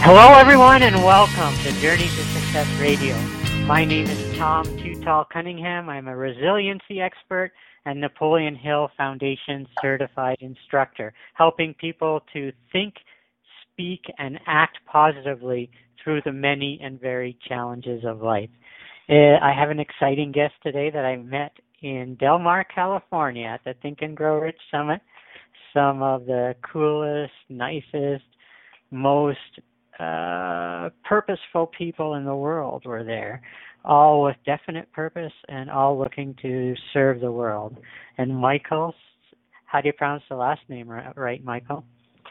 Hello, everyone, and welcome to Journey to Success Radio. My name is Tom Tall Cunningham. I'm a resiliency expert and Napoleon Hill Foundation certified instructor, helping people to think, speak, and act positively through the many and varied challenges of life. Uh, I have an exciting guest today that I met in Del Mar, California at the Think and Grow Rich Summit. Some of the coolest, nicest, most uh, purposeful people in the world were there, all with definite purpose and all looking to serve the world. And Michael, how do you pronounce the last name right, Michael?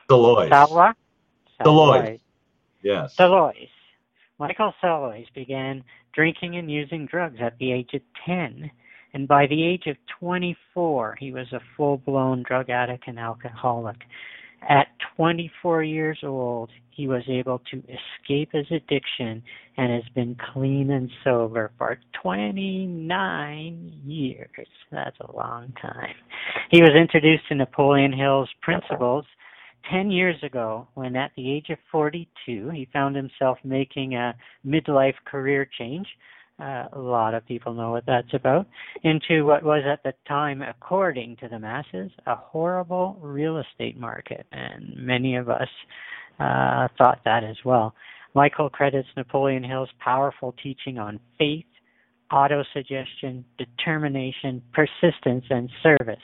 Salois. Salwa? Salois. Yes. Salois. Michael Salois began drinking and using drugs at the age of 10. And by the age of 24, he was a full blown drug addict and alcoholic. At 24 years old, he was able to escape his addiction and has been clean and sober for 29 years. That's a long time. He was introduced to Napoleon Hill's principles 10 years ago when, at the age of 42, he found himself making a midlife career change uh, a lot of people know what that's about, into what was at the time, according to the masses, a horrible real estate market. And many of us uh, thought that as well. Michael credits Napoleon Hill's powerful teaching on faith, autosuggestion, determination, persistence, and service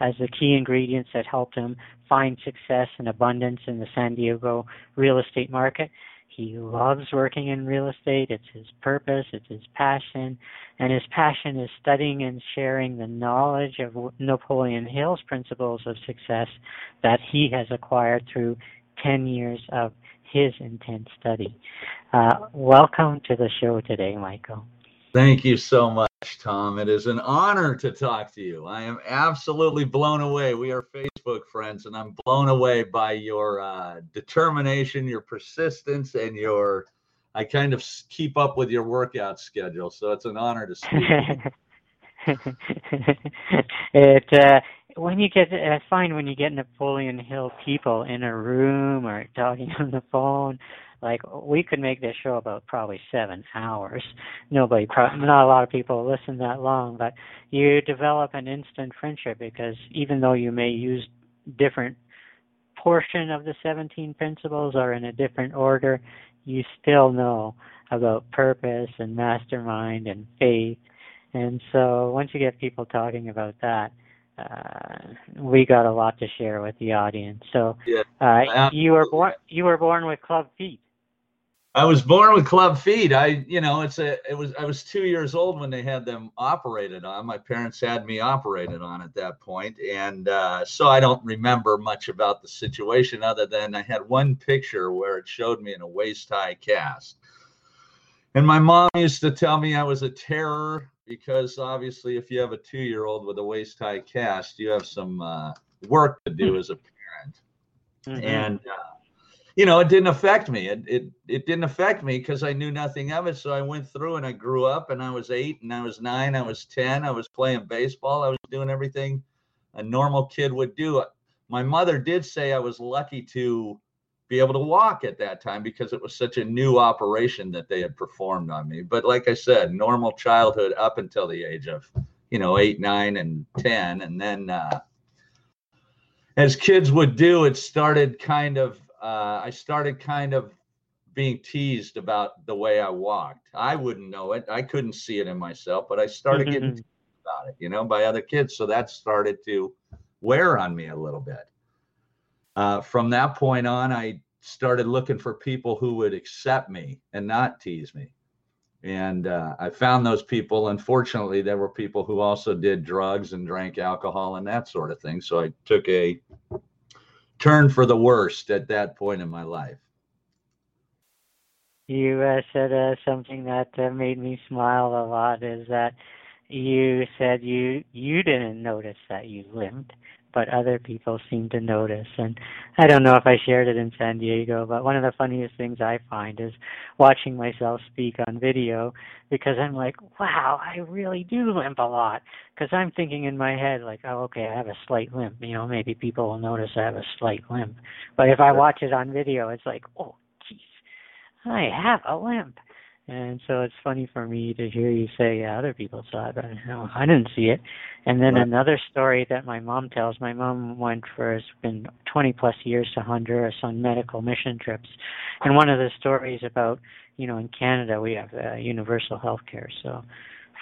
as the key ingredients that helped him find success and abundance in the San Diego real estate market he loves working in real estate. It's his purpose, it's his passion, and his passion is studying and sharing the knowledge of Napoleon Hill's principles of success that he has acquired through 10 years of his intense study. Uh, welcome to the show today, Michael. Thank you so much, Tom. It is an honor to talk to you. I am absolutely blown away. We are Facebook friends, and I'm blown away by your uh, determination, your persistence, and your. I kind of keep up with your workout schedule, so it's an honor to speak. it uh, when you get I find when you get Napoleon Hill people in a room or talking on the phone like we could make this show about probably seven hours. Nobody, not a lot of people listen that long, but you develop an instant friendship because even though you may use different portion of the 17 principles or in a different order, you still know about purpose and mastermind and faith. And so once you get people talking about that, uh, we got a lot to share with the audience. So yeah, uh, you were born you were born with club feet. I was born with club feet. I, you know, it's a, it was, I was two years old when they had them operated on. My parents had me operated on at that point, and uh, so I don't remember much about the situation other than I had one picture where it showed me in a waist high cast. And my mom used to tell me I was a terror because obviously, if you have a two year old with a waist high cast, you have some uh, work to do as a parent. Mm-hmm. And uh, you know, it didn't affect me. It it, it didn't affect me because I knew nothing of it. So I went through and I grew up and I was eight and I was nine, I was 10, I was playing baseball, I was doing everything a normal kid would do. My mother did say I was lucky to be able to walk at that time because it was such a new operation that they had performed on me. But like I said, normal childhood up until the age of, you know, eight, nine, and 10. And then, uh, as kids would do, it started kind of uh, I started kind of being teased about the way I walked. I wouldn't know it. I couldn't see it in myself, but I started mm-hmm. getting about it, you know, by other kids. So that started to wear on me a little bit. Uh, from that point on, I started looking for people who would accept me and not tease me. And uh, I found those people. Unfortunately, there were people who also did drugs and drank alcohol and that sort of thing. So I took a turn for the worst at that point in my life. you uh, said uh, something that uh, made me smile a lot. Is that you said you you didn't notice that you limped, but other people seem to notice. And I don't know if I shared it in San Diego, but one of the funniest things I find is watching myself speak on video because I'm like, wow, I really do limp a lot. Because I'm thinking in my head, like, oh, okay, I have a slight limp. You know, maybe people will notice I have a slight limp. But if I watch it on video, it's like, oh, jeez, I have a limp. And so it's funny for me to hear you say yeah, other people saw it, but no, I didn't see it. And then right. another story that my mom tells. My mom went for has been 20 plus years to Honduras on medical mission trips, and one of the stories about you know in Canada we have uh, universal health care, so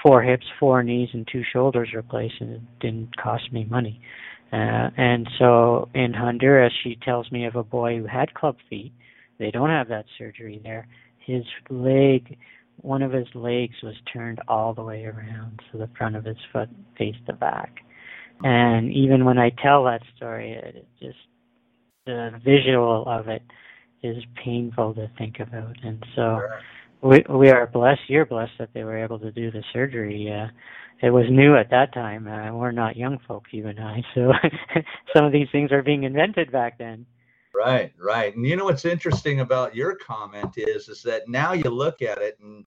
four hips, four knees, and two shoulders replaced, and it didn't cost me money. Uh, and so in Honduras, she tells me of a boy who had club feet. They don't have that surgery there his leg, one of his legs was turned all the way around, so the front of his foot faced the back. And even when I tell that story, it just the visual of it is painful to think about. And so we we are blessed. You're blessed that they were able to do the surgery. Uh, it was new at that time. Uh, we're not young folks, you and I, so some of these things are being invented back then. Right, right. And you know what's interesting about your comment is is that now you look at it and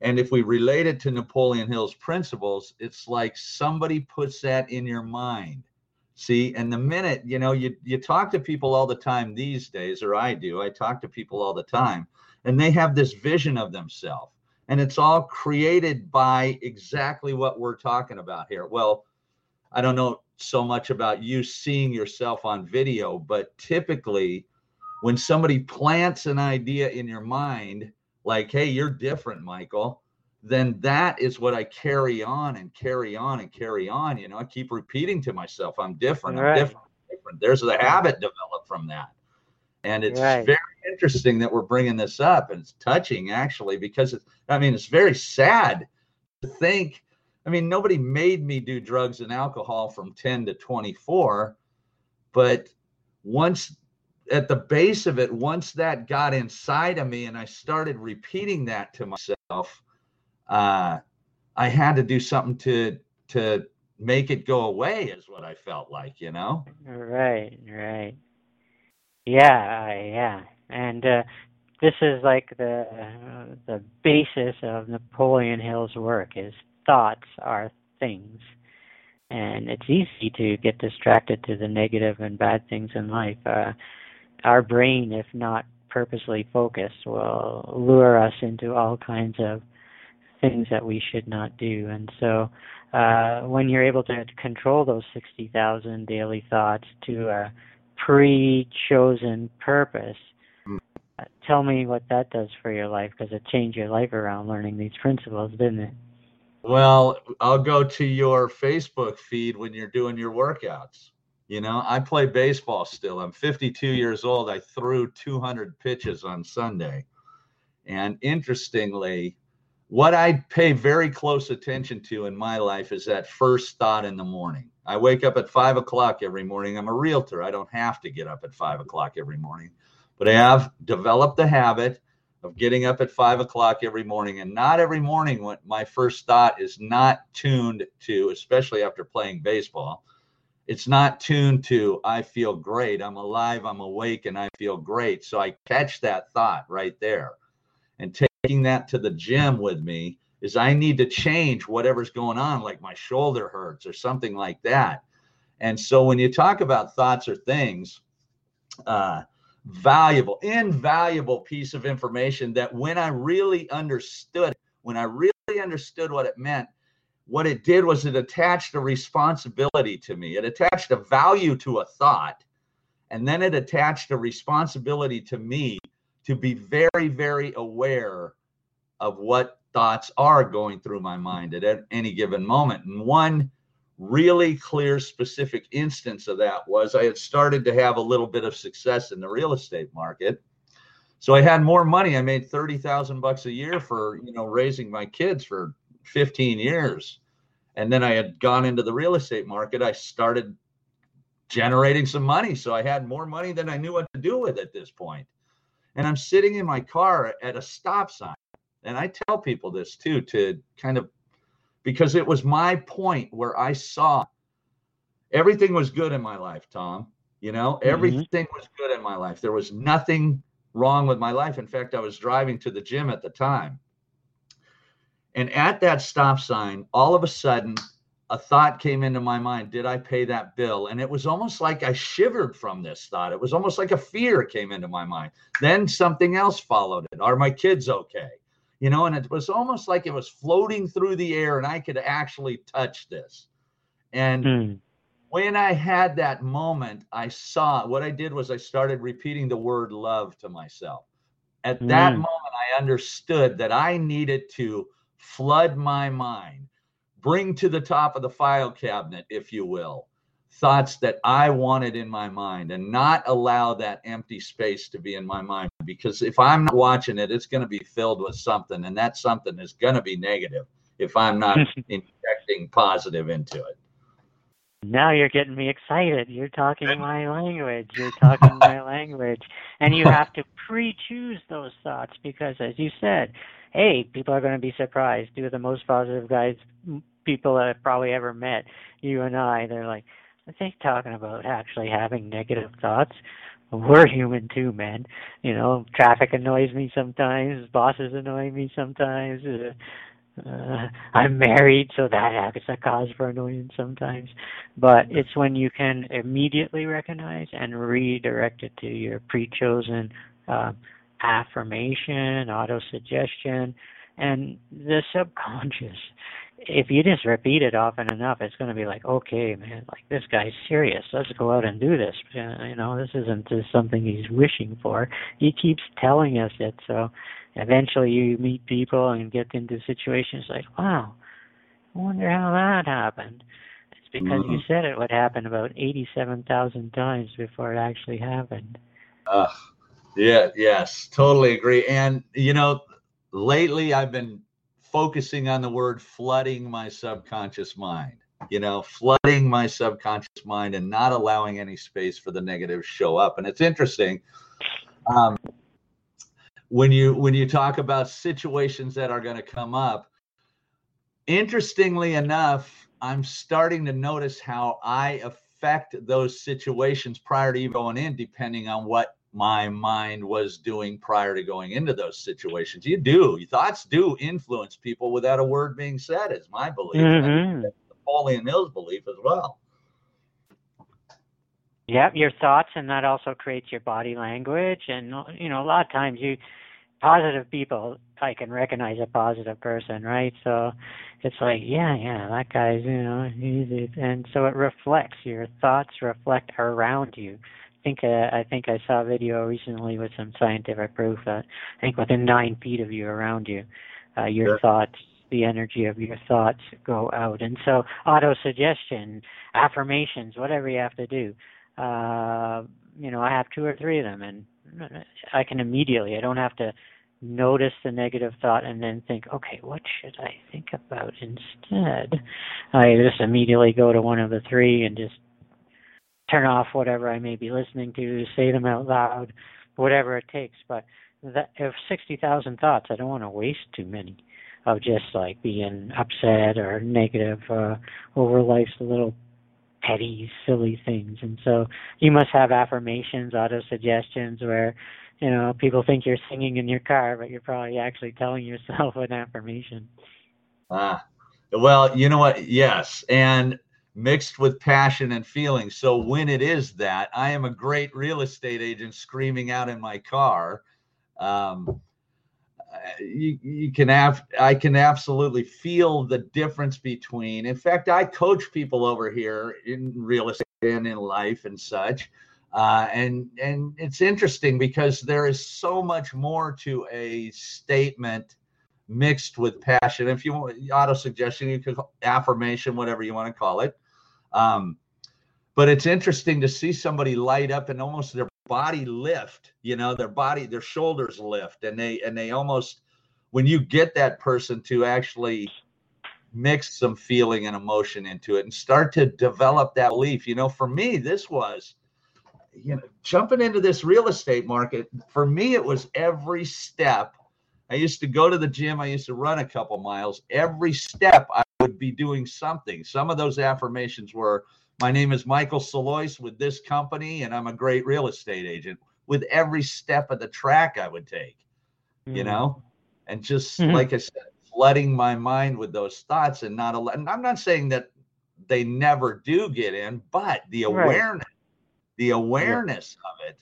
and if we relate it to Napoleon Hill's principles, it's like somebody puts that in your mind. See, and the minute, you know, you you talk to people all the time these days, or I do, I talk to people all the time, and they have this vision of themselves. And it's all created by exactly what we're talking about here. Well, I don't know so much about you seeing yourself on video, but typically when somebody plants an idea in your mind, like, hey, you're different, Michael, then that is what I carry on and carry on and carry on. You know, I keep repeating to myself, I'm different, I'm different, I'm different. There's the habit developed from that. And it's right. very interesting that we're bringing this up and it's touching actually because it's, I mean, it's very sad to think I mean, nobody made me do drugs and alcohol from 10 to 24, but once at the base of it, once that got inside of me and I started repeating that to myself, uh, I had to do something to to make it go away. Is what I felt like, you know. Right, right. Yeah, yeah, and uh, this is like the uh, the basis of Napoleon Hill's work is thoughts are things. And it's easy to get distracted to the negative and bad things in life. Uh, our brain, if not purposely focused, will lure us into all kinds of things that we should not do. And so, uh, when you're able to control those 60,000 daily thoughts to a pre chosen purpose, mm. uh, tell me what that does for your life because it changed your life around learning these principles, didn't it? Well, I'll go to your Facebook feed when you're doing your workouts. You know, I play baseball still. I'm 52 years old. I threw 200 pitches on Sunday. And interestingly, what I pay very close attention to in my life is that first thought in the morning. I wake up at five o'clock every morning. I'm a realtor. I don't have to get up at five o'clock every morning, but I have developed the habit of getting up at five o'clock every morning. And not every morning when my first thought is not tuned to, especially after playing baseball, it's not tuned to, I feel great. I'm alive, I'm awake, and I feel great. So I catch that thought right there. And taking that to the gym with me is I need to change whatever's going on, like my shoulder hurts or something like that. And so when you talk about thoughts or things, uh, valuable, invaluable piece of information that when I really understood, when I really understood what it meant, what it did was it attached a responsibility to me. It attached a value to a thought, and then it attached a responsibility to me to be very, very aware of what thoughts are going through my mind at any given moment. And one really clear, specific instance of that was I had started to have a little bit of success in the real estate market. So I had more money. I made 30,000 bucks a year for, you know, raising my kids for 15 years. And then I had gone into the real estate market. I started generating some money. So I had more money than I knew what to do with at this point. And I'm sitting in my car at a stop sign. And I tell people this too to kind of because it was my point where I saw everything was good in my life, Tom. You know, mm-hmm. everything was good in my life. There was nothing wrong with my life. In fact, I was driving to the gym at the time. And at that stop sign, all of a sudden, a thought came into my mind Did I pay that bill? And it was almost like I shivered from this thought. It was almost like a fear came into my mind. Then something else followed it Are my kids okay? You know, and it was almost like it was floating through the air and I could actually touch this. And mm. when I had that moment, I saw what I did was I started repeating the word love to myself. At that mm. moment, I understood that I needed to flood my mind bring to the top of the file cabinet, if you will, thoughts that I wanted in my mind and not allow that empty space to be in my mind. Because if I'm not watching it, it's going to be filled with something, and that something is going to be negative if I'm not injecting positive into it. Now you're getting me excited. You're talking my language. You're talking my language. And you have to pre choose those thoughts because, as you said, hey, people are going to be surprised. You're the most positive guys people that I've probably ever met, you and I, they're like, I think talking about actually having negative thoughts. We're human too, man. You know, traffic annoys me sometimes. Bosses annoy me sometimes. Uh, uh, I'm married, so that acts a cause for annoyance sometimes. But it's when you can immediately recognize and redirect it to your pre-chosen uh, affirmation, auto-suggestion, and the subconscious if you just repeat it often enough, it's going to be like, okay, man, like this guy's serious. Let's go out and do this. You know, this isn't just something he's wishing for. He keeps telling us it. So eventually you meet people and get into situations like, wow, I wonder how that happened. It's because mm-hmm. you said it would happen about 87,000 times before it actually happened. Uh, yeah, yes, totally agree. And, you know, lately I've been focusing on the word flooding my subconscious mind you know flooding my subconscious mind and not allowing any space for the negative show up. And it's interesting um, when you when you talk about situations that are going to come up interestingly enough i'm starting to notice how i affect those situations prior to even going in depending on what my mind was doing prior to going into those situations. You do. Your thoughts do influence people without a word being said, is my belief. Mm-hmm. Napoleon Hill's belief as well. Yep, your thoughts, and that also creates your body language. And you know, a lot of times you positive people, I can recognize a positive person, right? So it's like, yeah, yeah, that guy's, you know, he's, and so it reflects. Your thoughts reflect around you think uh, I think I saw a video recently with some scientific proof that I think within nine feet of you, around you, uh, your yeah. thoughts, the energy of your thoughts go out. And so, auto suggestion, affirmations, whatever you have to do. Uh, you know, I have two or three of them, and I can immediately. I don't have to notice the negative thought and then think, okay, what should I think about instead? I just immediately go to one of the three and just turn off whatever I may be listening to, say them out loud, whatever it takes. But that, if 60,000 thoughts, I don't want to waste too many of just like being upset or negative uh, over life's little petty, silly things. And so you must have affirmations, auto suggestions where, you know, people think you're singing in your car, but you're probably actually telling yourself an affirmation. Ah, well, you know what? Yes. And mixed with passion and feeling. So when it is that, I am a great real estate agent screaming out in my car. Um, you, you can have I can absolutely feel the difference between. In fact, I coach people over here in real estate and in life and such. Uh, and and it's interesting because there is so much more to a statement mixed with passion. If you want auto suggestion, you could affirmation, whatever you want to call it. Um, but it's interesting to see somebody light up and almost their body lift, you know, their body, their shoulders lift, and they and they almost when you get that person to actually mix some feeling and emotion into it and start to develop that belief. You know, for me, this was you know, jumping into this real estate market, for me, it was every step. I used to go to the gym, I used to run a couple miles. Every step, I would be doing something. Some of those affirmations were, My name is Michael Salois with this company, and I'm a great real estate agent. With every step of the track, I would take, mm-hmm. you know, and just mm-hmm. like I said, flooding my mind with those thoughts and not, and I'm not saying that they never do get in, but the awareness, right. the awareness yeah. of it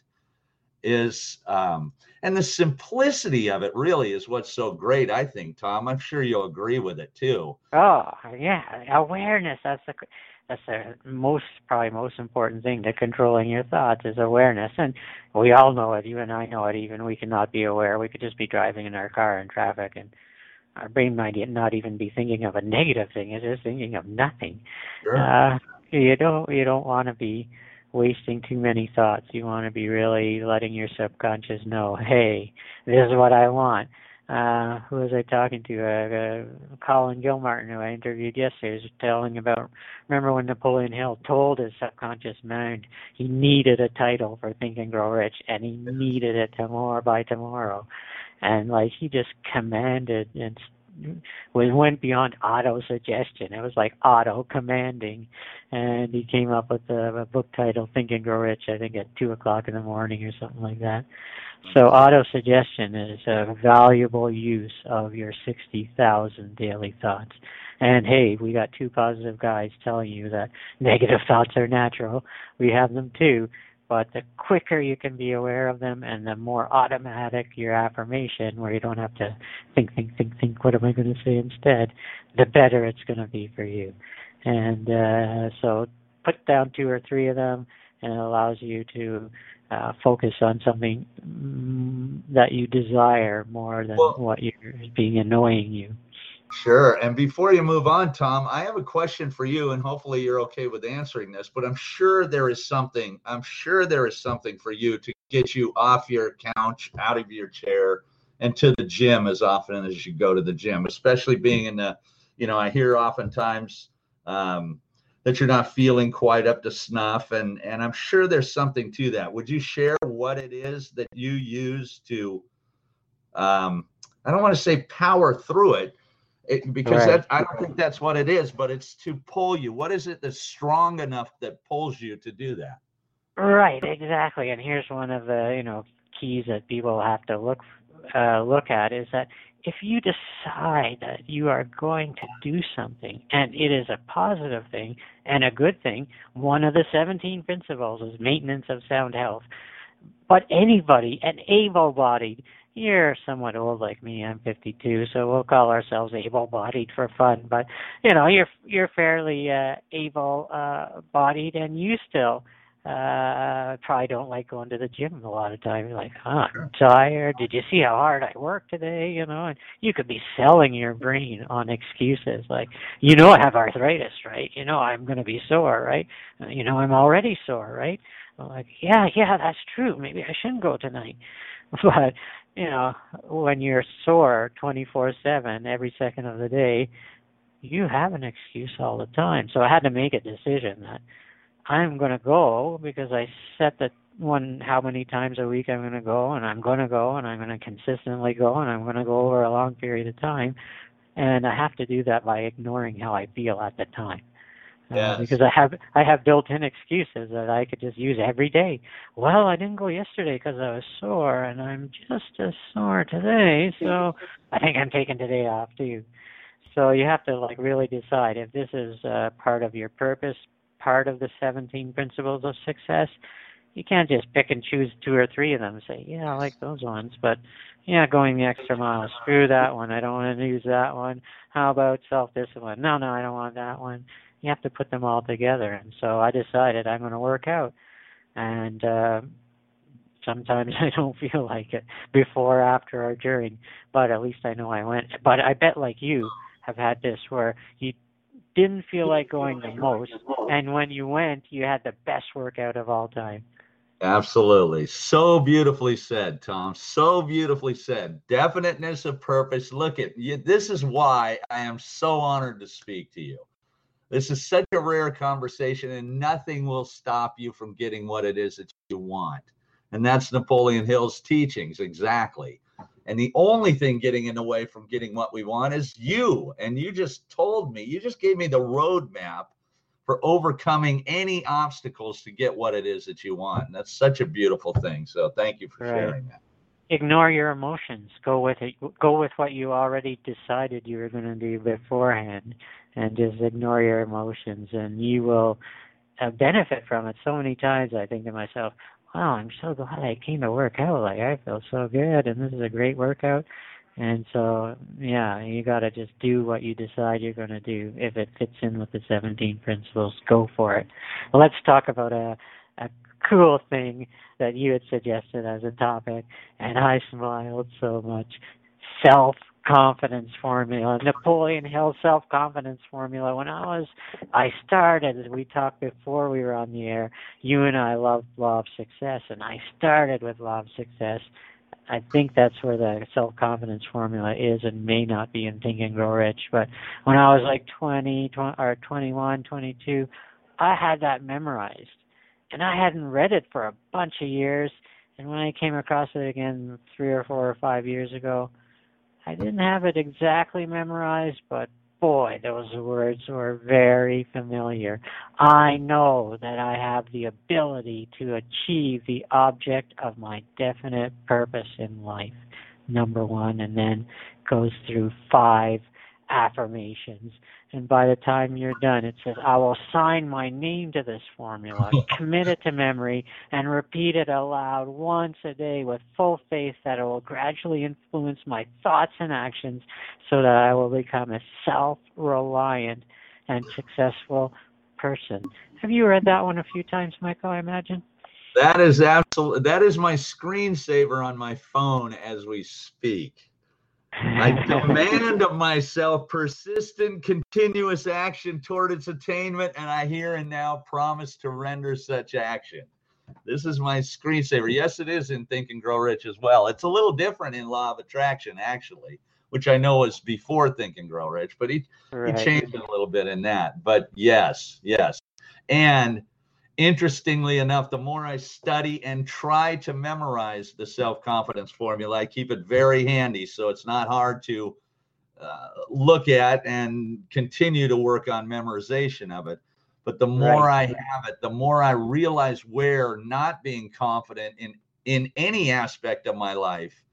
is um and the simplicity of it really is what's so great i think tom. I'm sure you'll agree with it too. Oh yeah. Awareness that's the that's the most probably most important thing to controlling your thoughts is awareness. And we all know it. You and i know it. Even we cannot be aware. We could just be driving in our car in traffic and our brain might not even be thinking of a negative thing; it's just thinking of nothing. Sure. Uh, you don't you don't want to be wasting too many thoughts. You want to be really letting your subconscious know, hey, this is what I want. Uh, who was I talking to? Uh, uh, Colin Gilmartin, who I interviewed yesterday, was telling about. Remember when Napoleon Hill told his subconscious mind he needed a title for Think and Grow Rich, and he needed it tomorrow by tomorrow and like he just commanded and we went beyond auto suggestion. It was like auto commanding, and he came up with a, a book title "Think and Grow Rich." I think at two o'clock in the morning or something like that. So auto suggestion is a valuable use of your sixty thousand daily thoughts. And hey, we got two positive guys telling you that negative thoughts are natural. We have them too but the quicker you can be aware of them and the more automatic your affirmation where you don't have to think think think think what am i going to say instead the better it's going to be for you. And uh, so put down two or three of them and it allows you to uh, focus on something mm, that you desire more than well, what you're being annoying you Sure. And before you move on, Tom, I have a question for you, and hopefully you're okay with answering this. But I'm sure there is something, I'm sure there is something for you to get you off your couch, out of your chair, and to the gym as often as you go to the gym, especially being in the, you know, I hear oftentimes um, that you're not feeling quite up to snuff. And, and I'm sure there's something to that. Would you share what it is that you use to, um, I don't want to say power through it, it, because right. that, I don't think that's what it is, but it's to pull you. What is it that's strong enough that pulls you to do that? Right, exactly. And here's one of the you know keys that people have to look uh, look at is that if you decide that you are going to do something and it is a positive thing and a good thing, one of the 17 principles is maintenance of sound health. But anybody, an able-bodied you're somewhat old like me. I'm 52, so we'll call ourselves able-bodied for fun. But you know, you're you're fairly uh, able-bodied, uh, and you still uh probably don't like going to the gym a lot of times. You're like, huh, I'm tired. Did you see how hard I worked today? You know, and you could be selling your brain on excuses like, you know, I have arthritis, right? You know, I'm going to be sore, right? Uh, you know, I'm already sore, right? I'm like, yeah, yeah, that's true. Maybe I shouldn't go tonight. But you know, when you're sore 24/7 every second of the day, you have an excuse all the time. So I had to make a decision that I'm going to go because I set the one how many times a week I'm going to go and I'm going to go and I'm going to consistently go and I'm going to go over a long period of time and I have to do that by ignoring how I feel at the time. Uh, because I have I have built-in excuses that I could just use every day. Well, I didn't go yesterday because I was sore, and I'm just as sore today, so I think I'm taking today off too. So you have to like really decide if this is uh, part of your purpose, part of the 17 principles of success. You can't just pick and choose two or three of them and say, yeah, I like those ones, but yeah, going the extra mile, screw that one. I don't want to use that one. How about self-discipline? No, no, I don't want that one you have to put them all together. And so I decided I'm going to work out. And uh, sometimes I don't feel like it before, after, or during, but at least I know I went. But I bet, like you, have had this where you didn't feel like going the most, and when you went, you had the best workout of all time. Absolutely. So beautifully said, Tom. So beautifully said. Definiteness of purpose. Look at you. This is why I am so honored to speak to you This is such a rare conversation, and nothing will stop you from getting what it is that you want. And that's Napoleon Hill's teachings, exactly. And the only thing getting in the way from getting what we want is you. And you just told me, you just gave me the roadmap for overcoming any obstacles to get what it is that you want. And that's such a beautiful thing. So thank you for right. sharing that. Ignore your emotions. Go with it. Go with what you already decided you were going to do beforehand, and just ignore your emotions, and you will uh, benefit from it. So many times, I think to myself, "Wow, I'm so glad I came to work out. Like I feel so good, and this is a great workout." And so, yeah, you got to just do what you decide you're going to do. If it fits in with the 17 principles, go for it. Let's talk about a, a cool thing that you had suggested as a topic, and I smiled so much. Self confidence formula, Napoleon Hill self confidence formula. When I was, I started, as we talked before we were on the air, you and I love Law of Success, and I started with Law of Success I think that's where the self confidence formula is and may not be in Think and Grow Rich. But when I was like 20, 20 or 21, 22, I had that memorized. And I hadn't read it for a bunch of years. And when I came across it again three or four or five years ago, I didn't have it exactly memorized, but boy, those words were very familiar. I know that I have the ability to achieve the object of my definite purpose in life, number one, and then goes through five affirmations. And by the time you're done, it says, I will sign my name to this formula, commit it to memory, and repeat it aloud once a day with full faith that it will gradually influence my thoughts and actions so that I will become a self reliant and successful person. Have you read that one a few times, Michael, I imagine? That is absolutely that is my screensaver on my phone as we speak. I demand of myself persistent, continuous action toward its attainment, and I here and now promise to render such action. This is my screensaver. Yes, it is in Think and Grow Rich as well. It's a little different in Law of Attraction, actually, which I know was before Think and Grow Rich, but he, right. he changed it a little bit in that. But yes, yes. And interestingly enough, the more I study and try to memorize the self confidence formula, I keep it very handy. So it's not hard to uh, look at and continue to work on memorization of it. But the more right. I have it, the more I realize where not being confident in, in any aspect of my life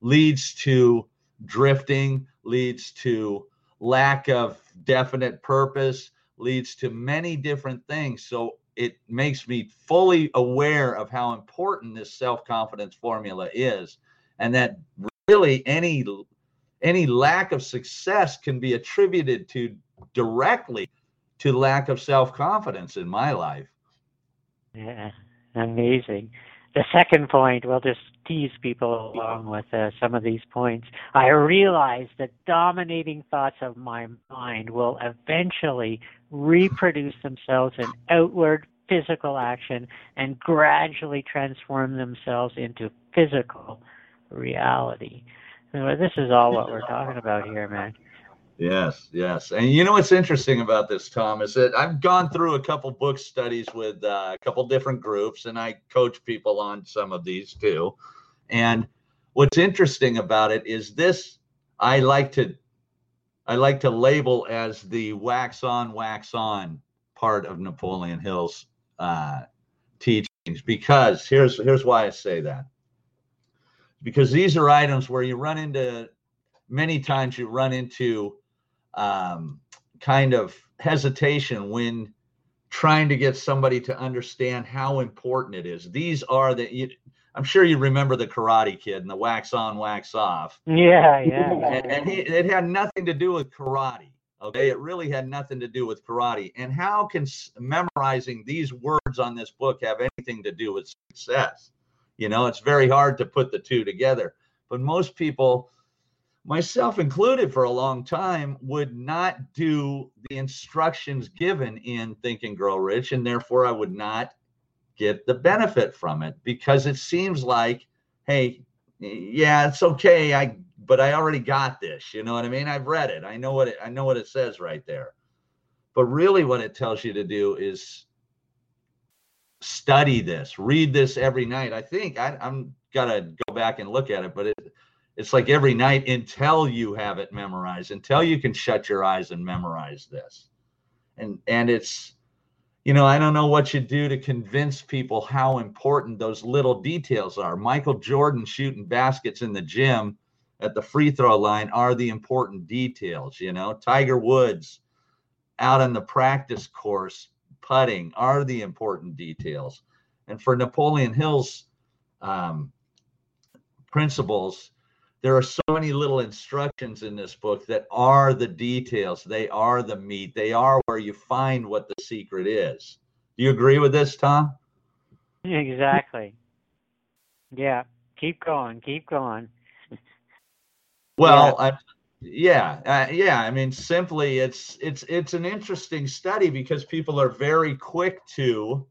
leads to drifting, leads to lack of definite purpose, leads to many different things. So it makes me fully aware of how important this self-confidence formula is and that really any any lack of success can be attributed to directly to lack of self-confidence in my life. Yeah amazing. The second point we'll just tease people along with uh, some of these points. I realize that dominating thoughts of my mind will eventually reproduce themselves in outward physical action and gradually transform themselves into physical reality. this is all what we're talking about here, man. Yes, yes. And you know what's interesting about this, Tom, is that I've gone through a couple book studies with uh, a couple different groups, and I coach people on some of these too. And what's interesting about it is this I like to I like to label as the wax on, wax on part of Napoleon Hill's uh, teachings because here's here's why I say that. Because these are items where you run into many times you run into um, kind of hesitation when trying to get somebody to understand how important it is. These are the you, I'm sure you remember the Karate Kid and the wax on, wax off. Yeah, yeah. And, and he, it had nothing to do with karate. Okay, it really had nothing to do with karate. And how can memorizing these words on this book have anything to do with success? You know, it's very hard to put the two together. But most people, myself included for a long time, would not do the instructions given in Think and Grow Rich. And therefore, I would not get the benefit from it because it seems like, hey, yeah, it's okay. I but I already got this. You know what I mean? I've read it. I know what it, I know what it says right there. But really, what it tells you to do is study this, read this every night. I think I, I'm gotta go back and look at it, but it, it's like every night until you have it memorized, until you can shut your eyes and memorize this. And and it's you know, I don't know what you do to convince people how important those little details are. Michael Jordan shooting baskets in the gym at the free throw line are the important details, you know. Tiger Woods out on the practice course putting are the important details. And for Napoleon Hill's um, principles, there are so many little instructions in this book that are the details. They are the meat. They are where you find what the secret is. Do you agree with this, Tom? Exactly. Yeah. Keep going. Keep going. Well, yeah. I, yeah, uh, yeah. I mean, simply, it's it's it's an interesting study because people are very quick to.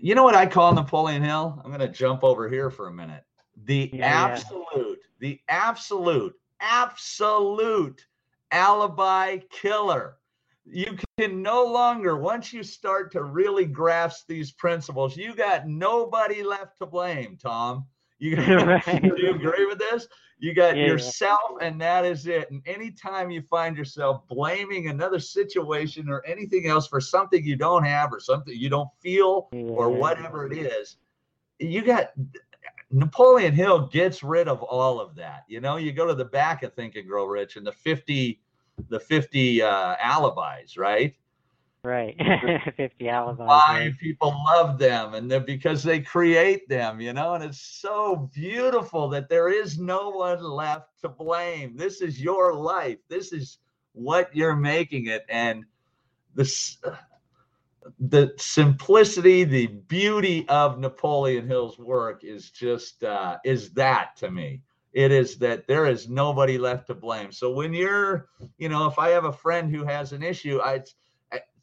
You know what I call Napoleon Hill? I'm going to jump over here for a minute. The yeah, absolute, yeah. the absolute, absolute alibi killer. You can no longer, once you start to really grasp these principles, you got nobody left to blame, Tom. You, right. do you agree with this? You got yeah, yourself, and that is it. And anytime you find yourself blaming another situation or anything else for something you don't have or something you don't feel or whatever it is, you got Napoleon Hill gets rid of all of that. You know, you go to the back of Think and Grow Rich and the 50 the 50 uh, alibis, right? Right. 50 alibis. Why right. people love them and because they create them, you know, and it's so beautiful that there is no one left to blame. This is your life. This is what you're making it. And this the simplicity, the beauty of Napoleon Hill's work is just uh, is that to me. It is that there is nobody left to blame. So when you're, you know, if I have a friend who has an issue, I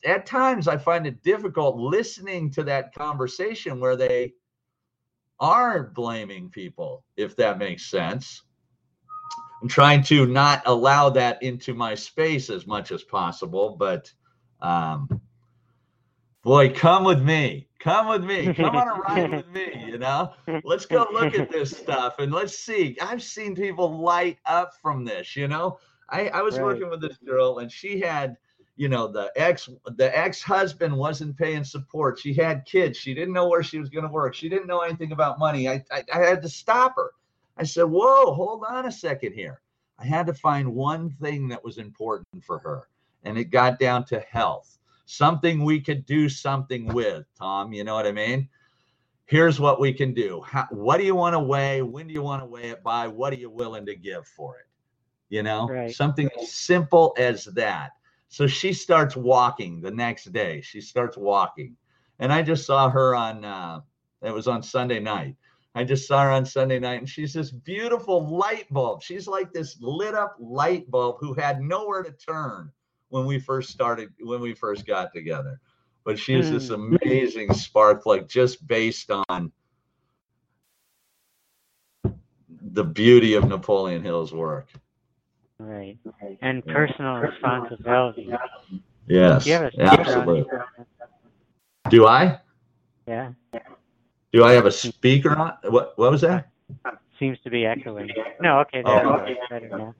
at times I find it difficult listening to that conversation where they are blaming people, if that makes sense. I'm trying to not allow that into my space as much as possible, but um, boy, come with me. Come with me. Come on a ride with me. You know, let's go look at this stuff and let's see. I've seen people light up from this. You know, I, I was right. working with this girl and she had you know the ex the ex-husband wasn't paying support she had kids she didn't know where she was going to work she didn't know anything about money I, I, I had to stop her i said whoa hold on a second here i had to find one thing that was important for her and it got down to health something we could do something with tom you know what i mean here's what we can do How, what do you want to weigh when do you want to weigh it by what are you willing to give for it you know right. something as simple as that so she starts walking the next day. She starts walking. And I just saw her on, uh, it was on Sunday night. I just saw her on Sunday night and she's this beautiful light bulb. She's like this lit up light bulb who had nowhere to turn when we first started, when we first got together. But she's mm. this hmm. amazing spark, like just based on the beauty of Napoleon Hill's work. Right. And personal responsibility. Yes. absolutely. Do I? Yeah. Do I have a speaker on? What What was that? Seems to be echoing. No, okay, there oh. okay. better now.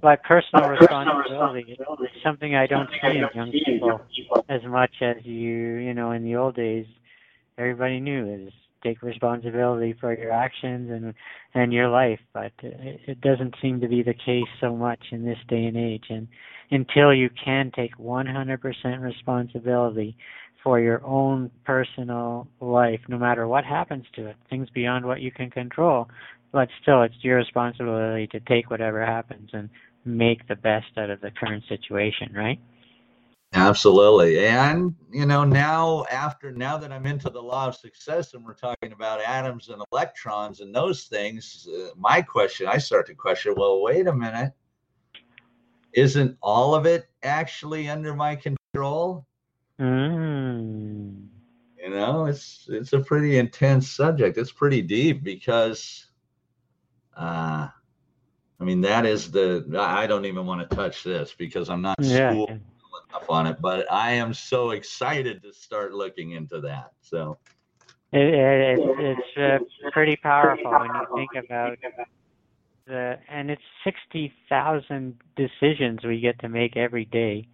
But personal responsibility is something I don't see in young people as much as you, you know, in the old days, everybody knew is take responsibility for your actions and and your life but it, it doesn't seem to be the case so much in this day and age. And until you can take 100% responsibility for your own personal life no matter what happens to it things beyond what you can control but still it's your responsibility to take whatever happens and make the best out of the current situation right Absolutely. And, you know, now after, now that I'm into the law of success and we're talking about atoms and electrons and those things, uh, my question, I start to question, well, wait a minute. Isn't all of it actually under my control? Mm. You know, it's it's a pretty intense subject. It's pretty deep because uh I mean, that is the. I don't even want to touch this because I'm not Yeah. schooled enough on it, but I am so excited to start looking into that. So, It, it, it's it's uh, pretty powerful when you think about the, and it's sixty thousand decisions we get to make every day.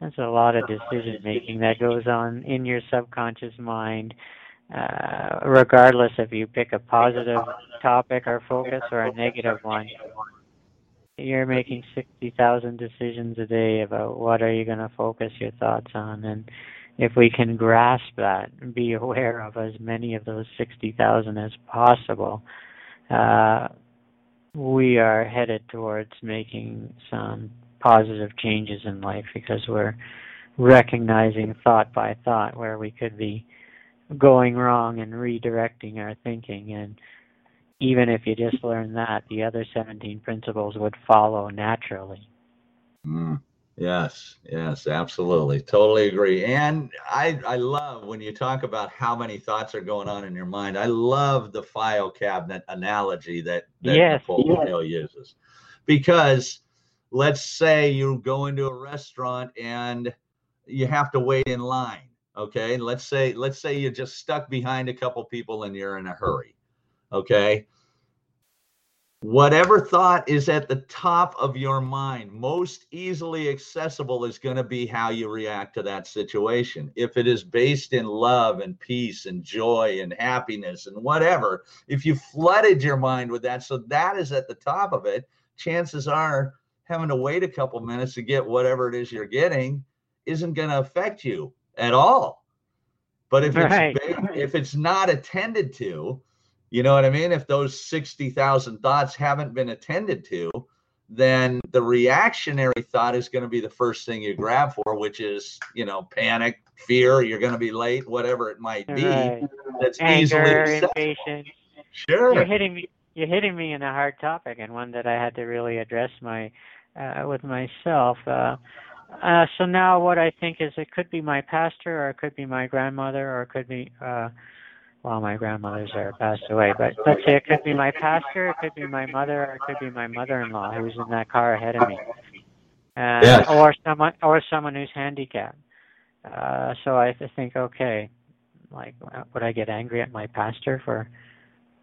That's a lot of decision making that goes on in your subconscious mind, uh, regardless if you pick a positive topic or focus or a negative one. You're making sixty thousand decisions a day about what are you going to focus your thoughts on, and if we can grasp that and be aware of as many of those 60,000 as possible, uh, we are headed towards making some positive changes in life because we're recognizing thought by thought where we could be going wrong and redirecting our thinking. And even if you just learn that, the other 17 principles would follow naturally. mm, yes, yes, absolutely, totally agree. And I, I love when you talk about how many thoughts are going on in your mind. I love the file cabinet analogy that, that Yes, Napoleon Hill uses, because let's say you go into a restaurant and you have to wait in line. Okay, let's say let's say you're just stuck behind a couple people and you're in a hurry. Okay, whatever thought is at the top of your mind, most easily accessible, is going to be how you react to that situation. If it is based in love and peace and joy and happiness and whatever, if you flooded your mind with that, so that is at the top of it, chances are having to wait a couple minutes to get whatever it is you're getting isn't going to affect you at all. But if it's Right. ba- if it's not attended to, you know what I mean? If those 60,000 thoughts haven't been attended to, then the reactionary thought is going to be the first thing you grab for, which is, you know, panic, fear, you're going to be late, whatever it might be. Right. That's easily Anger, accessible. impatience. Sure. You're hitting me. You're hitting me in a hard topic and one that I had to really address my uh, with myself. Uh, uh, so now what I think is it could be my pastor or it could be my grandmother or it could be uh, well my grandmother's are passed away, but let's say it could be my pastor, it could be my mother, or it could be my mother-in-law who's in that car ahead of me, uh, Yes. or someone or someone who's handicapped. Uh, so I think, okay, like would I get angry at my pastor for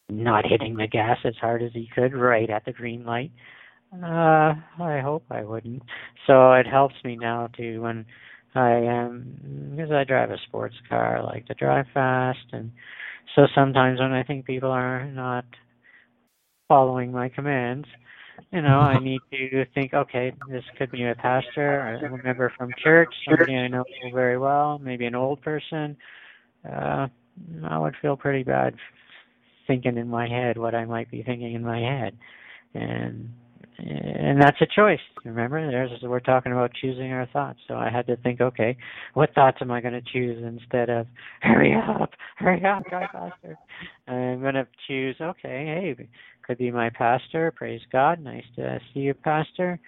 not hitting the gas as hard as he could right at the green light. Uh, I hope I wouldn't. So it helps me now to when I am because I drive a sports car, I like to drive fast, and so sometimes when I think people are not following my commands, you know, I need to think, okay, this could be a pastor, a member from church, somebody I know very well, maybe an old person. Uh, I would feel pretty bad thinking in my head what I might be thinking in my head, and and that's a choice. Remember, there's we're talking about choosing our thoughts. So I had to think, okay, what thoughts am I going to choose instead of hurry up, hurry up, drive faster? I'm going to choose, okay, hey, could be my pastor. Praise God, nice to see you, pastor.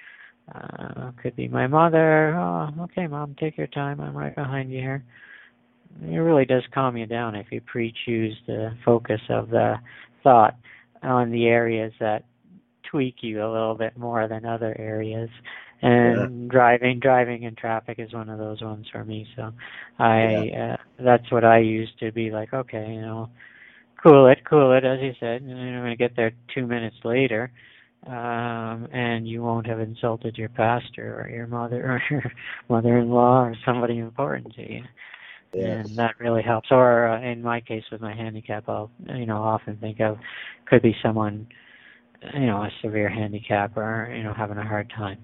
Uh, could be my mother. Oh, okay, mom, take your time. I'm right behind you here it really does calm you down if you pre-choose the focus of the thought on the areas that tweak you a little bit more than other areas. And driving driving in traffic is one of those ones for me. So i uh, that's what i use to be like okay you know cool it cool it as you said and i'm going to get there two minutes later um and you won't have insulted your pastor or your mother or your mother-in-law or somebody important to you. Yes. and that really helps. Or uh, in my case with my handicap, I'll you know often think of could be someone you know a severe handicap or you know having a hard time.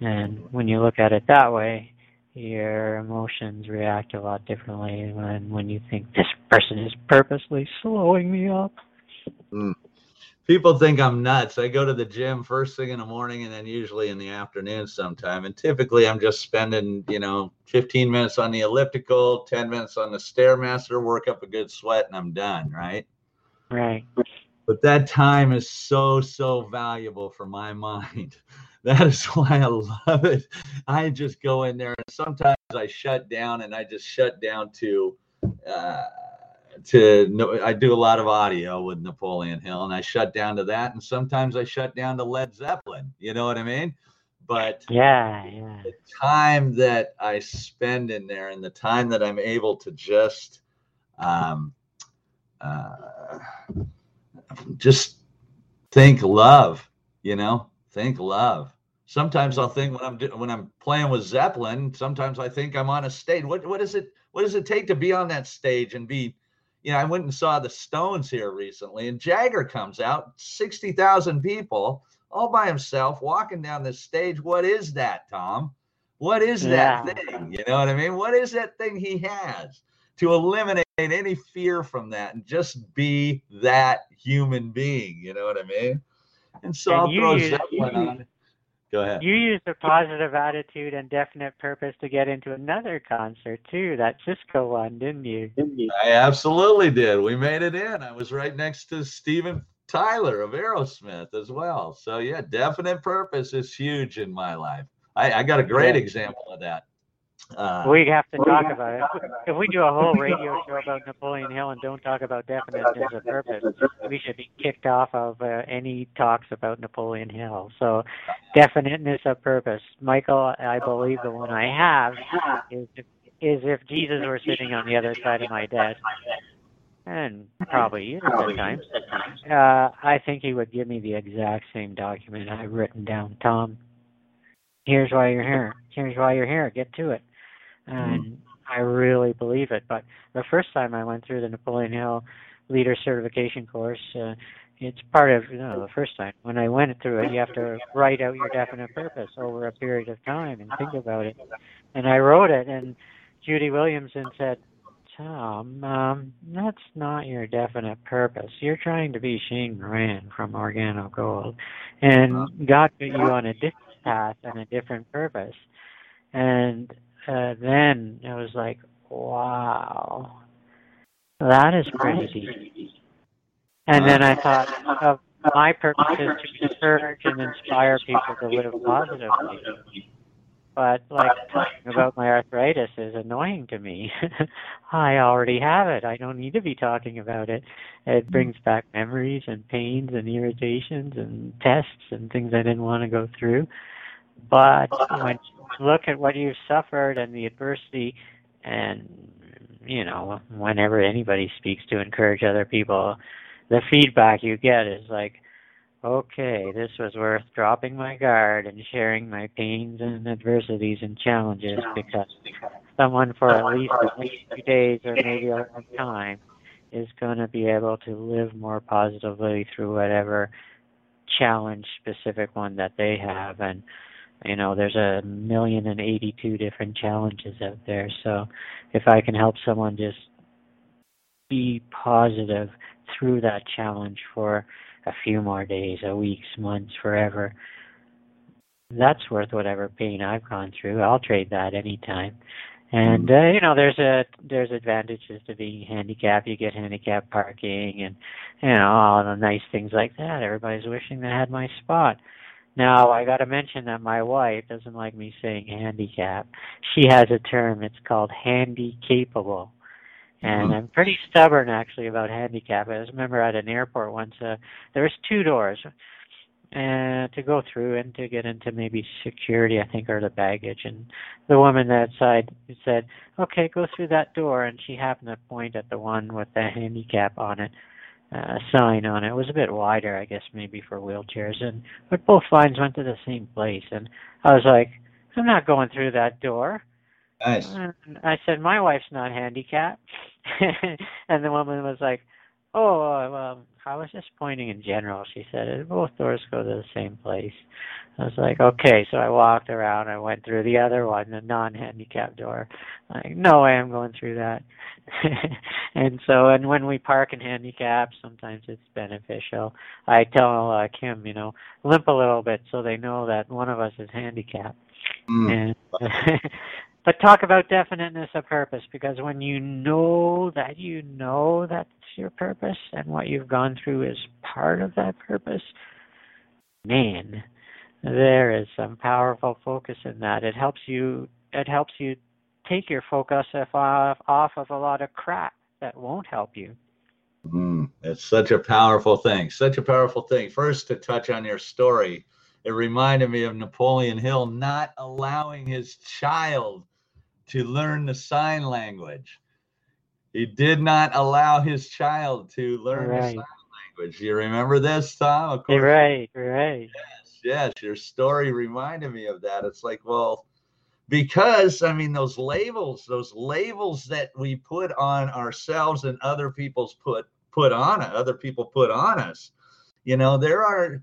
And when you look at it that way, your emotions react a lot differently when when you think this person is purposely slowing me up. Mm. people think I'm nuts. I go to the gym first thing in the morning and then usually in the afternoon sometime. And typically I'm just spending, you know, 15 minutes on the elliptical, 10 minutes on the Stairmaster, work up a good sweat, and I'm done, right? Right. But that time is so, so valuable for my mind. That is why I love it. I just go in there and sometimes I shut down and I just shut down to uh, to I do a lot of audio with Napoleon Hill, and I shut down to that, and sometimes I shut down to Led Zeppelin. You know what I mean? But yeah, yeah. the time that I spend in there, and the time that I'm able to just, um, uh, just think love. You know, think love. Sometimes I'll think when I'm when I'm playing with Zeppelin. Sometimes I think I'm on a stage. What what is it? What does it take to be on that stage and be you know, I went and saw the Stones here recently, and Jagger comes out, 60,000 people, all by himself, walking down the stage. What is that, Tom? What is that yeah. thing? You know what I mean? What is that thing he has to eliminate any fear from that and just be that human being? You know what I mean? And so and I'll throw use, Zeppelin on. Go ahead. You used a positive attitude and definite purpose to get into another concert too, that Cisco one, didn't you? I absolutely did. We made it in. I was right next to Steven Tyler of Aerosmith as well. So yeah, definite purpose is huge in my life. I, I got a great yeah. example of that. Uh, we have to talk about it. If we do a whole radio show about Napoleon Hill and don't talk about definiteness of purpose, we should be kicked off of uh, any talks about Napoleon Hill. So, definiteness of purpose. Michael, I believe the one I have is is if Jesus were sitting on the other side of my desk, and probably you at that time, uh, I think he would give me the exact same document I've written down. Tom, here's why you're here. Here's why you're here. Get to it. Mm-hmm. and mm I really believe it. But the first time I went through the Napoleon Hill Leader Certification course, uh, it's part of you know the first time when I went through it, you have to write out your definite purpose over a period of time and think about it. And I wrote it, and Judy Williamson said, "Tom, um, that's not your definite purpose. You're trying to be Shane Moran from Organo Gold, and God put you on a different path and a different purpose." And uh, then it was like, wow, that is crazy. And then I uh, thought uh, of my purpose is to encourage and inspire people to live positively. But like talking about my arthritis is annoying to me. I already have it. I don't need to be talking about it. It mm-hmm. brings back memories and pains and irritations and tests and things I didn't want to go through. But when look at what you've suffered and the adversity and you know whenever anybody speaks to encourage other people the feedback you get is like okay this was worth dropping my guard and sharing my pains and adversities and challenges because someone for at least a few days or maybe a long time is going to be able to live more positively through whatever challenge specific one that they have. And you know there's a million and eighty two different challenges out there. So if i can help someone just be positive through that challenge for a few more days a weeks months forever that's worth whatever pain i've gone through. I'll trade that anytime. And uh, you know there's a there's advantages to being handicapped. You get handicapped parking and you know all the nice things like that. Everybody's wishing they had my spot now, I got to mention that my wife doesn't like me saying handicap. She has a term, it's called handy capable. And mm-hmm. I'm pretty stubborn actually about handicap. I remember at an airport once, uh, there was two doors uh, to go through and to get into maybe security, I think, or the baggage. And the woman that side said, okay, go through that door. And she happened to point at the one with the handicap on it uh, sign on it. It was a bit wider, I guess, maybe for wheelchairs. And but both lines went to the same place, and I was like, I'm not going through that door. Nice. And I said, my wife's not handicapped, and the woman was like, Oh, well, I was just pointing in general. She said both doors go to the same place. I was like, okay. So I walked around. I went through the other one, the non-handicap door. Like, no way, I'm going through that. and so, and when we park in handicap, sometimes it's beneficial. I tell uh, Kim, you know, limp a little bit so they know that one of us is handicapped. Mm. And but talk about definiteness of purpose because when you know that you know that's your purpose and what you've gone through is part of that purpose, man, there is some powerful focus in that. It helps you it helps you take your focus off off of a lot of crap that won't help you. Mm, it's such a powerful thing. Such a powerful thing. First, to touch on your story, it reminded me of Napoleon Hill not allowing his child to learn the sign language. He did not allow his child to learn right. the sign language. You remember this, Tom? Of course. Right, right. Yes, yes. Your story reminded me of that. It's like, well, because I mean, those labels, those labels that we put on ourselves and other people's put put on other people put on us. You know, there are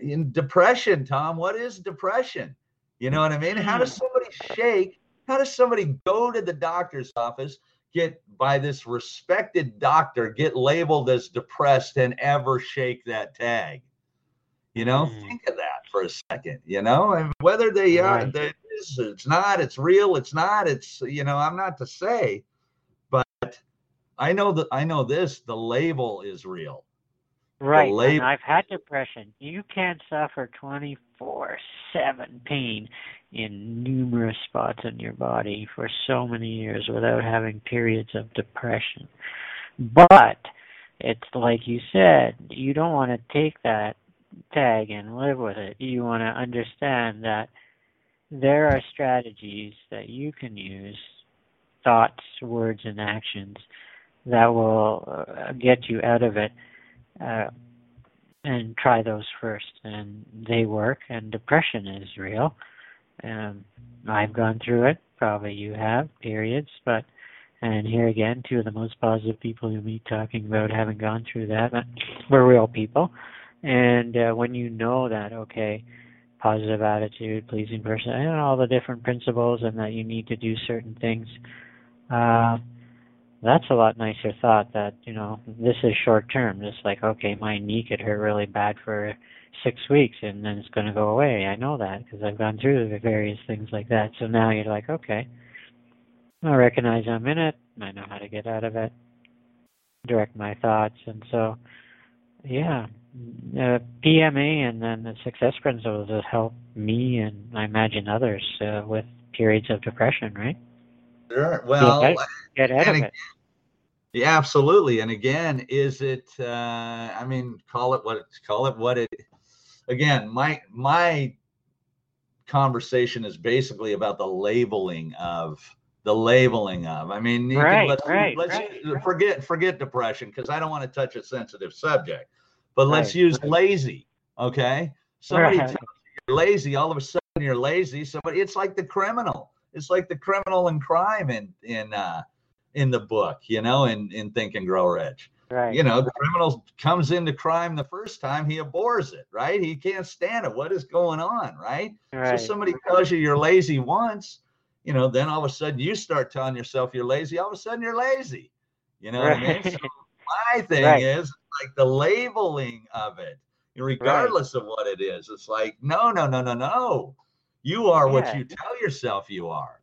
in depression, Tom. What is depression? You know what I mean? How does hmm. somebody shake? How does somebody go to the doctor's office, get by this respected doctor, get labeled as depressed, and ever shake that tag? You know, mm. think of that for a second. You know, and whether they are, right. they, it's, it's not, it's real, it's not, it's you know, I'm not to say, but I know that I know this. The label is real. Right. And I've had depression. You can't suffer 24 7 pain in numerous spots in your body for so many years without having periods of depression. But it's like you said, you don't want to take that tag and live with it. You want to understand that there are strategies that you can use, thoughts, words, and actions that will uh, get you out of it uh, and try those first. And they work, and depression is real. Um, I've gone through it, probably you have, periods, but and here again, two of the most positive people you meet talking about having gone through that But we're real people. And uh, when you know that, okay, positive attitude, pleasing person, and all the different principles, and that you need to do certain things, uh, that's a lot nicer thought that you know this is short term. Just like okay my knee could hurt really bad for six weeks and then it's going to go away. I know that because i've gone through the various things like that. So now you're like okay i recognize i'm in it i know how to get out of it direct my thoughts. And so yeah uh, pma and then the success principles helped me and i imagine others uh, with periods of depression right Sure. Well, get, get out of it. Yeah, absolutely. And again, is it? Uh, I mean, call it what call it what it. Again, my my conversation is basically about the labeling of the labeling of. I mean, right, can, let's, right, let's right. forget forget depression because I don't want to touch a sensitive subject. But let's use lazy. Okay, somebody tells you you're lazy. All of a sudden, you're lazy. Somebody, it's like the criminal it's like the criminal and crime in in uh, in the book, you know, in in Think and Grow Rich. Right. You know, the criminal comes into crime the first time, he abhors it, right? He can't stand it. What is going on, right? right. So somebody tells you you're lazy once, you know, then all of a sudden you start telling yourself you're lazy. All of a sudden you're lazy. You know right. what I mean? So my thing right. is like the labeling of it, regardless of what it is. It's like, no, no, no, no, no. You are yeah. what you tell yourself you are.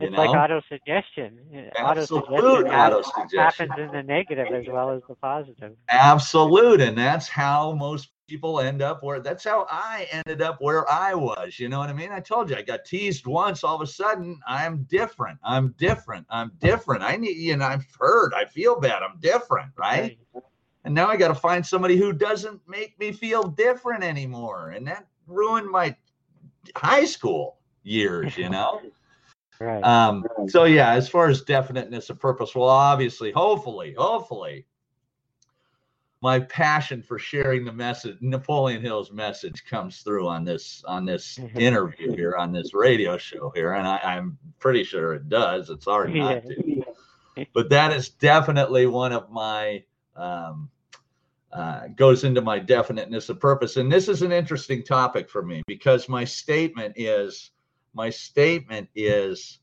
You it's know? like auto suggestion. Absolute auto suggestion happens in the negative as well as the positive. Absolute, and that's how most people end up where. That's how I ended up where I was. You know what I mean? I told you I got teased once. All of a sudden, I'm different. I'm different. I'm different. I need. You know, I've heard. I feel bad. I'm different, right? right. And now I got to find somebody who doesn't make me feel different anymore, and that ruined my high school years, you know? right. Um, so yeah, as far as definiteness of purpose, well, obviously, hopefully, hopefully, my passion for sharing the message, Napoleon Hill's message, comes through on this on this interview here on this radio show here, and I, am pretty sure it does. It's hard not to, but that is definitely one of my um, uh, goes into my definiteness of purpose. And this is an interesting topic for me because my statement is my statement is,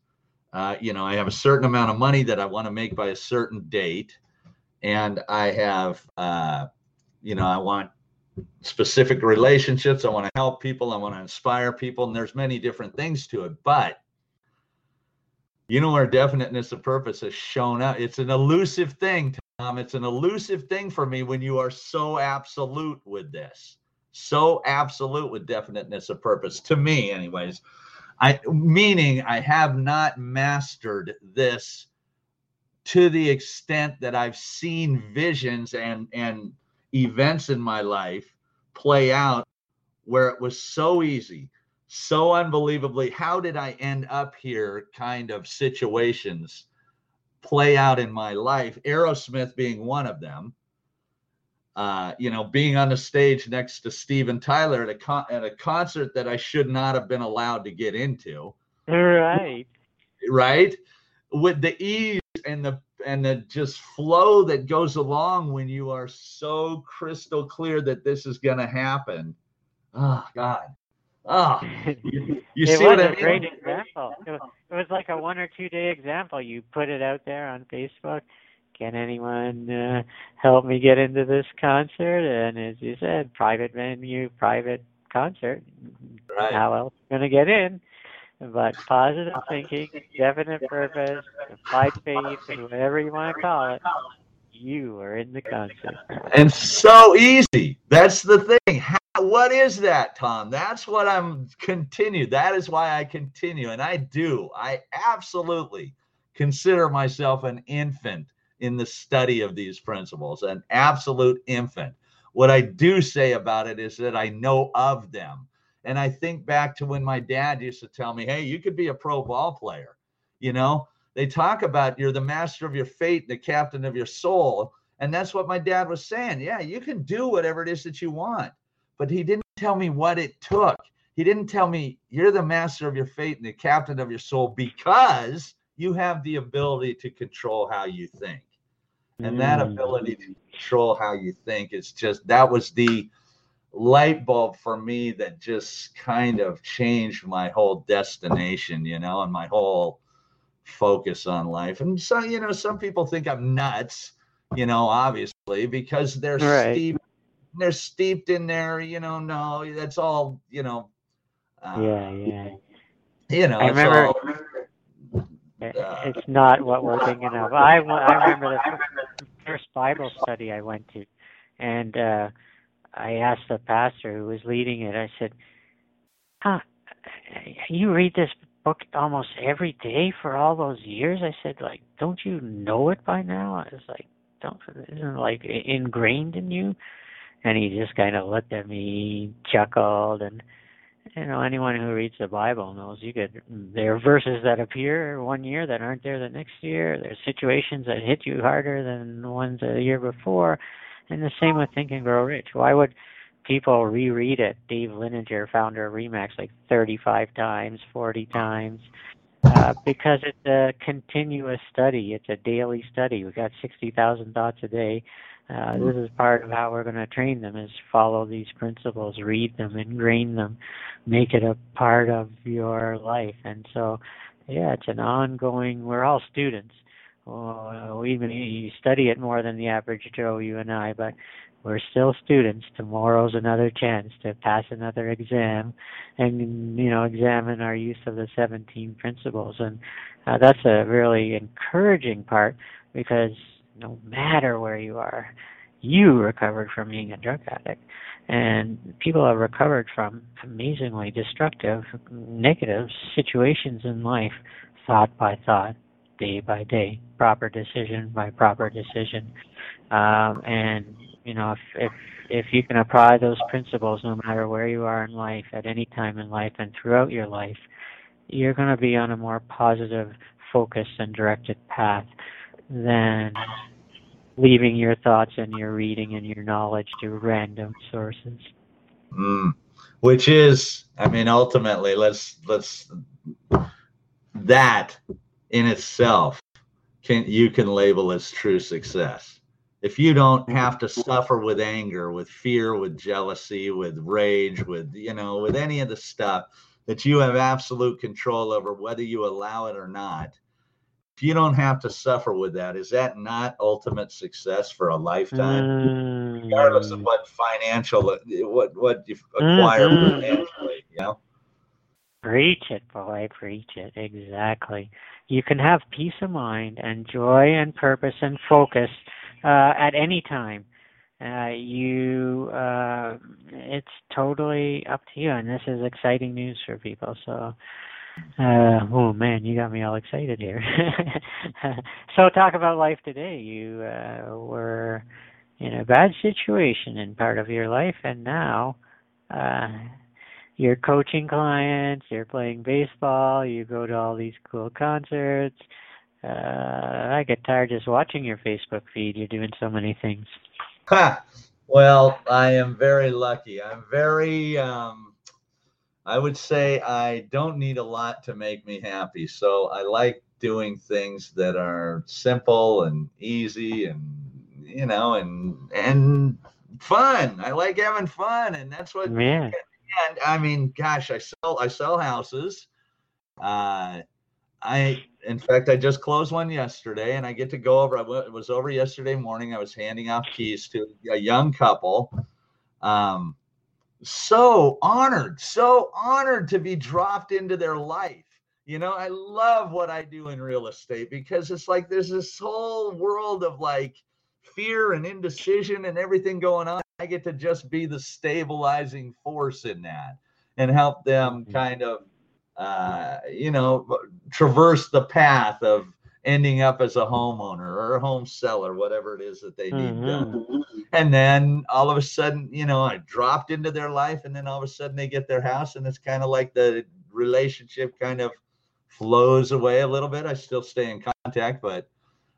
uh, you know, I have a certain amount of money that I want to make by a certain date, and I have, uh, you know, I want specific relationships. I want to help people. I want to inspire people, and there's many different things to it. But you know where definiteness of purpose has shown up. It's an elusive thing um, it's an elusive thing for me when you are so absolute with this, so absolute with definiteness of purpose. To me, anyways, I meaning I have not mastered this to the extent that I've seen visions and and events in my life play out where it was so easy, so unbelievably, how did I end up here kind of situations play out in my life, Aerosmith being one of them. Uh, you know, being on the stage next to Steven Tyler at a con- at a concert that I should not have been allowed to get into. Right. Right. With the ease and the and the just flow that goes along when you are so crystal clear that this is going to happen. Oh God. Oh, you, you see what I mean? Great example. It was, it was like a one or two day example. You put it out there on Facebook. Can anyone uh, help me get into this concert? And as you said, private venue, private concert. Right. How else going to get in? But positive thinking, definite purpose, applied faith, and whatever you want to call it, you are in the concert. and so easy. That's the thing. How, what is that, Tom? That's what I'm continue. That is why I continue, and I do. I absolutely consider myself an infant in the study of these principles, an absolute infant. What I do say about it is that I know of them. And I think back to when my dad used to tell me, hey, you could be a pro ball player. You know, they talk about you're the master of your fate, the captain of your soul. And that's what my dad was saying. Yeah, you can do whatever it is that you want. But he didn't tell me what it took. He didn't tell me you're the master of your fate and the captain of your soul because you have the ability to control how you think. And that Mm. ability to control how you think is just that was the light bulb for me that just kind of changed my whole destination, you know, and my whole focus on life. And so, you know, some people think I'm nuts, you know, obviously, because they're Right. steeped, they're steeped in there, you know, no, that's all, you know. Uh, Yeah, yeah. You know, I it's remember- all- Uh, It's not what we're thinking of. I, I remember the first Bible study I went to, and uh, I asked the pastor who was leading it. I said, "Huh, you read this book almost every day for all those years?" I said, "Like, don't you know it by now?" I was like, "Don't isn't it like ingrained in you?" And he just kind of looked at me, chuckled, and you know, anyone who reads the Bible knows you could. There are verses that appear one year that aren't there the next year. There's situations that hit you harder than ones the year before, and the same with Think and Grow Rich. Why would people reread it? Dave Liniger, founder of Remax, like 35 times, 40 times, uh, because it's a continuous study. It's a daily study. We got 60,000 thoughts a day. Uh, this is part of how we're going to train them is follow these principles, read them, ingrain them, make it a part of your life. And so, yeah, it's an ongoing. We're all students. Oh, we even you study it more than the average Joe, you and I, but we're still students. Tomorrow's another chance to pass another exam, and you know, examine our use of the 17 principles. And uh, that's a really encouraging part because no matter where you are, you recovered from being a drug addict. And people have recovered from amazingly destructive, negative situations in life, thought by thought, day by day, proper decision by proper decision. Um, and, you know, if, if, if you can apply those principles no matter where you are in life, at any time in life, and throughout your life, you're going to be on a more positive, focused, and directed path than leaving your thoughts and your reading and your knowledge to random sources. Mm. Which is, I mean, ultimately, let's let's that in itself can you can label as true success. If you don't have to suffer with anger, with fear, with jealousy, with rage, with you know, with any of the stuff that you have absolute control over, whether you allow it or not. If you don't have to suffer with that, is that not ultimate success for a lifetime? regardless of Mm. what financial what what you acquire Mhm. financially you know Preach it, boy, preach it. Exactly. You can have peace of mind and joy and purpose and focus uh, at any time. Uh, you, uh, it's totally up to you, and this is exciting news for people. So, Uh, oh man, you got me all excited here. so talk about life today. You uh, were in a bad situation in part of your life, and now uh, you're coaching clients, you're playing baseball, you go to all these cool concerts. Uh, I get tired just watching your Facebook feed. You're doing so many things. well, I am very lucky. I'm very. Um, I would say I don't need a lot to make me happy. So I like doing things that are simple and easy and you know and and fun. I like having fun and that's what yeah. and I mean gosh, I sell I sell houses. Uh I in fact I just closed one yesterday and I get to go over I went, was over yesterday morning. I was handing off keys to a young couple. Um so honored, so honored to be dropped into their life. You know, I love what I do in real estate because it's like there's this whole world of like fear and indecision and everything going on. I get to just be the stabilizing force in that and help them mm-hmm. kind of, uh, you know, traverse the path of ending up as a homeowner or a home seller, whatever it is that they need mm-hmm. done. And then all of a sudden, you know, I dropped into their life, and then all of a sudden they get their house, and it's kind of like the relationship kind of flows away a little bit. I still stay in contact, but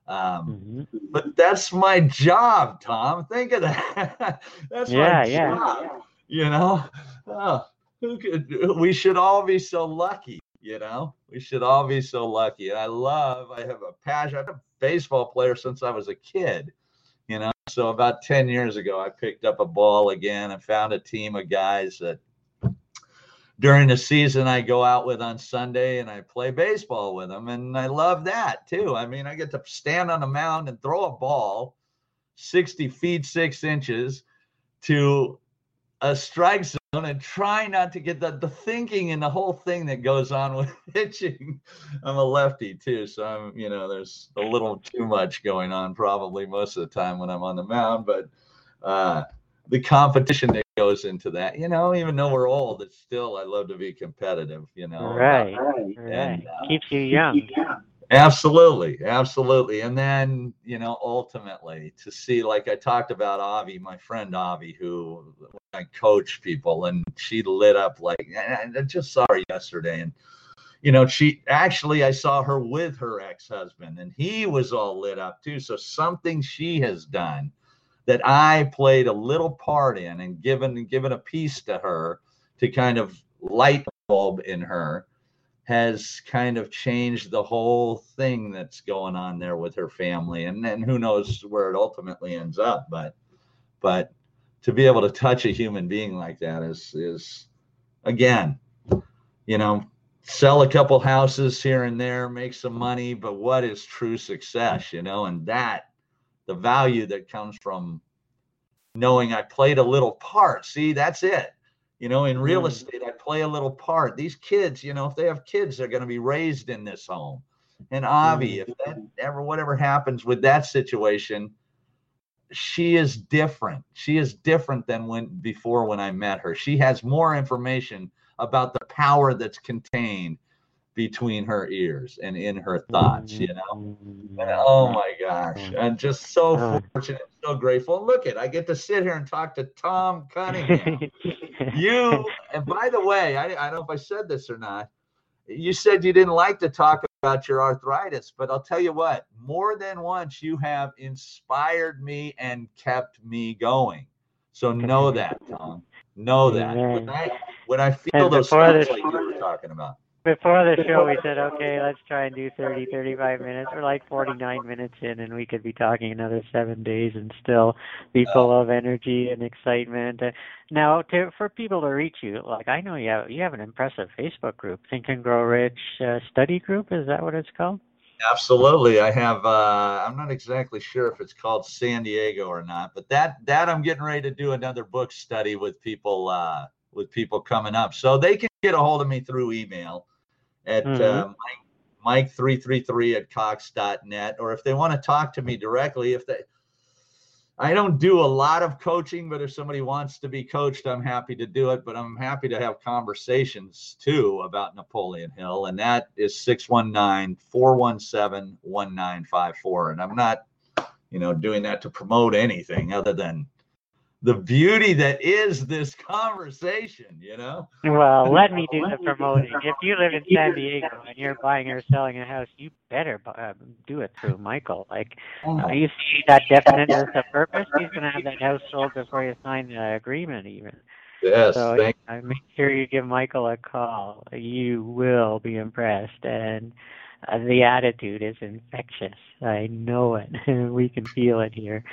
um, mm-hmm. but that's my job, Tom. Think of that. that's yeah, my job. You know, oh, who could, we should all be so lucky you know, we should all be so lucky. I love, I have a passion. I'm a baseball player since I was a kid, you know. So about 10 years ago, I picked up a ball again and found a team of guys that during the season I go out with on Sunday and I play baseball with them. And I love that too. I mean, I get to stand on a mound and throw a ball 60 feet, six inches to a strike zone and try not to get the, the thinking and the whole thing that goes on with pitching. I'm a lefty too, so I'm you know there's a little too much going on probably most of the time when I'm on the mound, but uh, the competition that goes into that, you know, even though we're old, it's still I love to be competitive, you know. Right, right. And, uh, keeps you young. Absolutely, absolutely. And then, you know, ultimately to see, like I talked about Avi, my friend Avi, who I coach people, and she lit up like I just saw her yesterday, and you know, she actually I saw her with her ex-husband, and he was all lit up too. So something she has done that I played a little part in and given given a piece to her to kind of light bulb in her has kind of changed the whole thing that's going on there with her family and then who knows where it ultimately ends up but but to be able to touch a human being like that is is again you know sell a couple houses here and there make some money but what is true success you know? And that the value that comes from knowing i played a little part see that's it you know, in real mm. estate, I play a little part. These kids, you know, if they have kids, they're going to be raised in this home. And Avi, mm. if that ever, whatever happens with that situation, she is different. She is different than when before when I met her. She has more information about the power that's contained between her ears and in her thoughts, you know? And, oh my gosh. I'm just so uh. fortunate, so grateful. Look at I get to sit here and talk to Tom Cunningham. you and by the way, I, I don't know if I said this or not. You said you didn't like to talk about your arthritis, but I'll tell you what, more than once you have inspired me and kept me going. So know that, Tom. Know that. When I when I feel those things like you were talking about before the show we said okay let's try and do 30 35 minutes. We're like 49 minutes in and we could be talking another seven days and still be full of energy and excitement. Now to for people to reach you like i know you have you have an impressive facebook group think and grow rich uh, study group is that what it's called? Absolutely. I have uh i'm not exactly sure if it's called san diego or not but that that i'm getting ready to do another book study with people uh with people coming up. So they can get a hold of me through email at mm-hmm. uh, Mike, Mike333 at Cox.net. Or if they want to talk to me directly, if they, I don't do a lot of coaching, but if somebody wants to be coached, I'm happy to do it. But I'm happy to have conversations too about Napoleon Hill, and that is 619 417 1954. And I'm not, you know, doing that to promote anything other than the beauty that is this conversation, you know? Well, let me do the promoting. If you live in San Diego and you're buying or selling a house, you better uh, do it through Michael. Like, uh, you see that definiteness of purpose, he's going to have that house sold before you sign the agreement, even. Yes, so thank uh, make sure you give Michael a call. You will be impressed. And uh, the attitude is infectious. I know it. we can feel it here.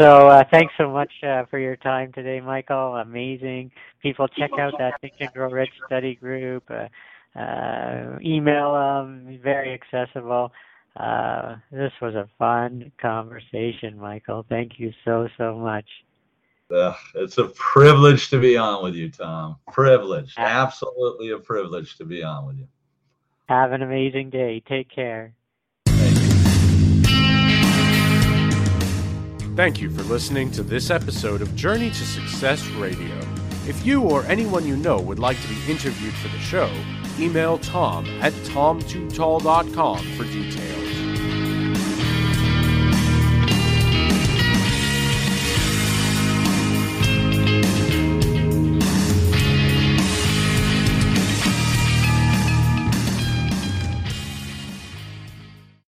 So uh, thanks so much uh, for your time today, Michael. Amazing. People check out that Think and Grow Rich study group. Uh, uh, email them. Very accessible. Uh, this was a fun conversation, Michael. Thank you so so much. Uh, it's a privilege to be on with you, Tom. Privilege. Absolutely a privilege to be on with you. Have an amazing day. Take care. Thank you for listening to this episode of Journey to Success Radio. If you or anyone you know would like to be interviewed for the show, email tom at tom2tall.com for details.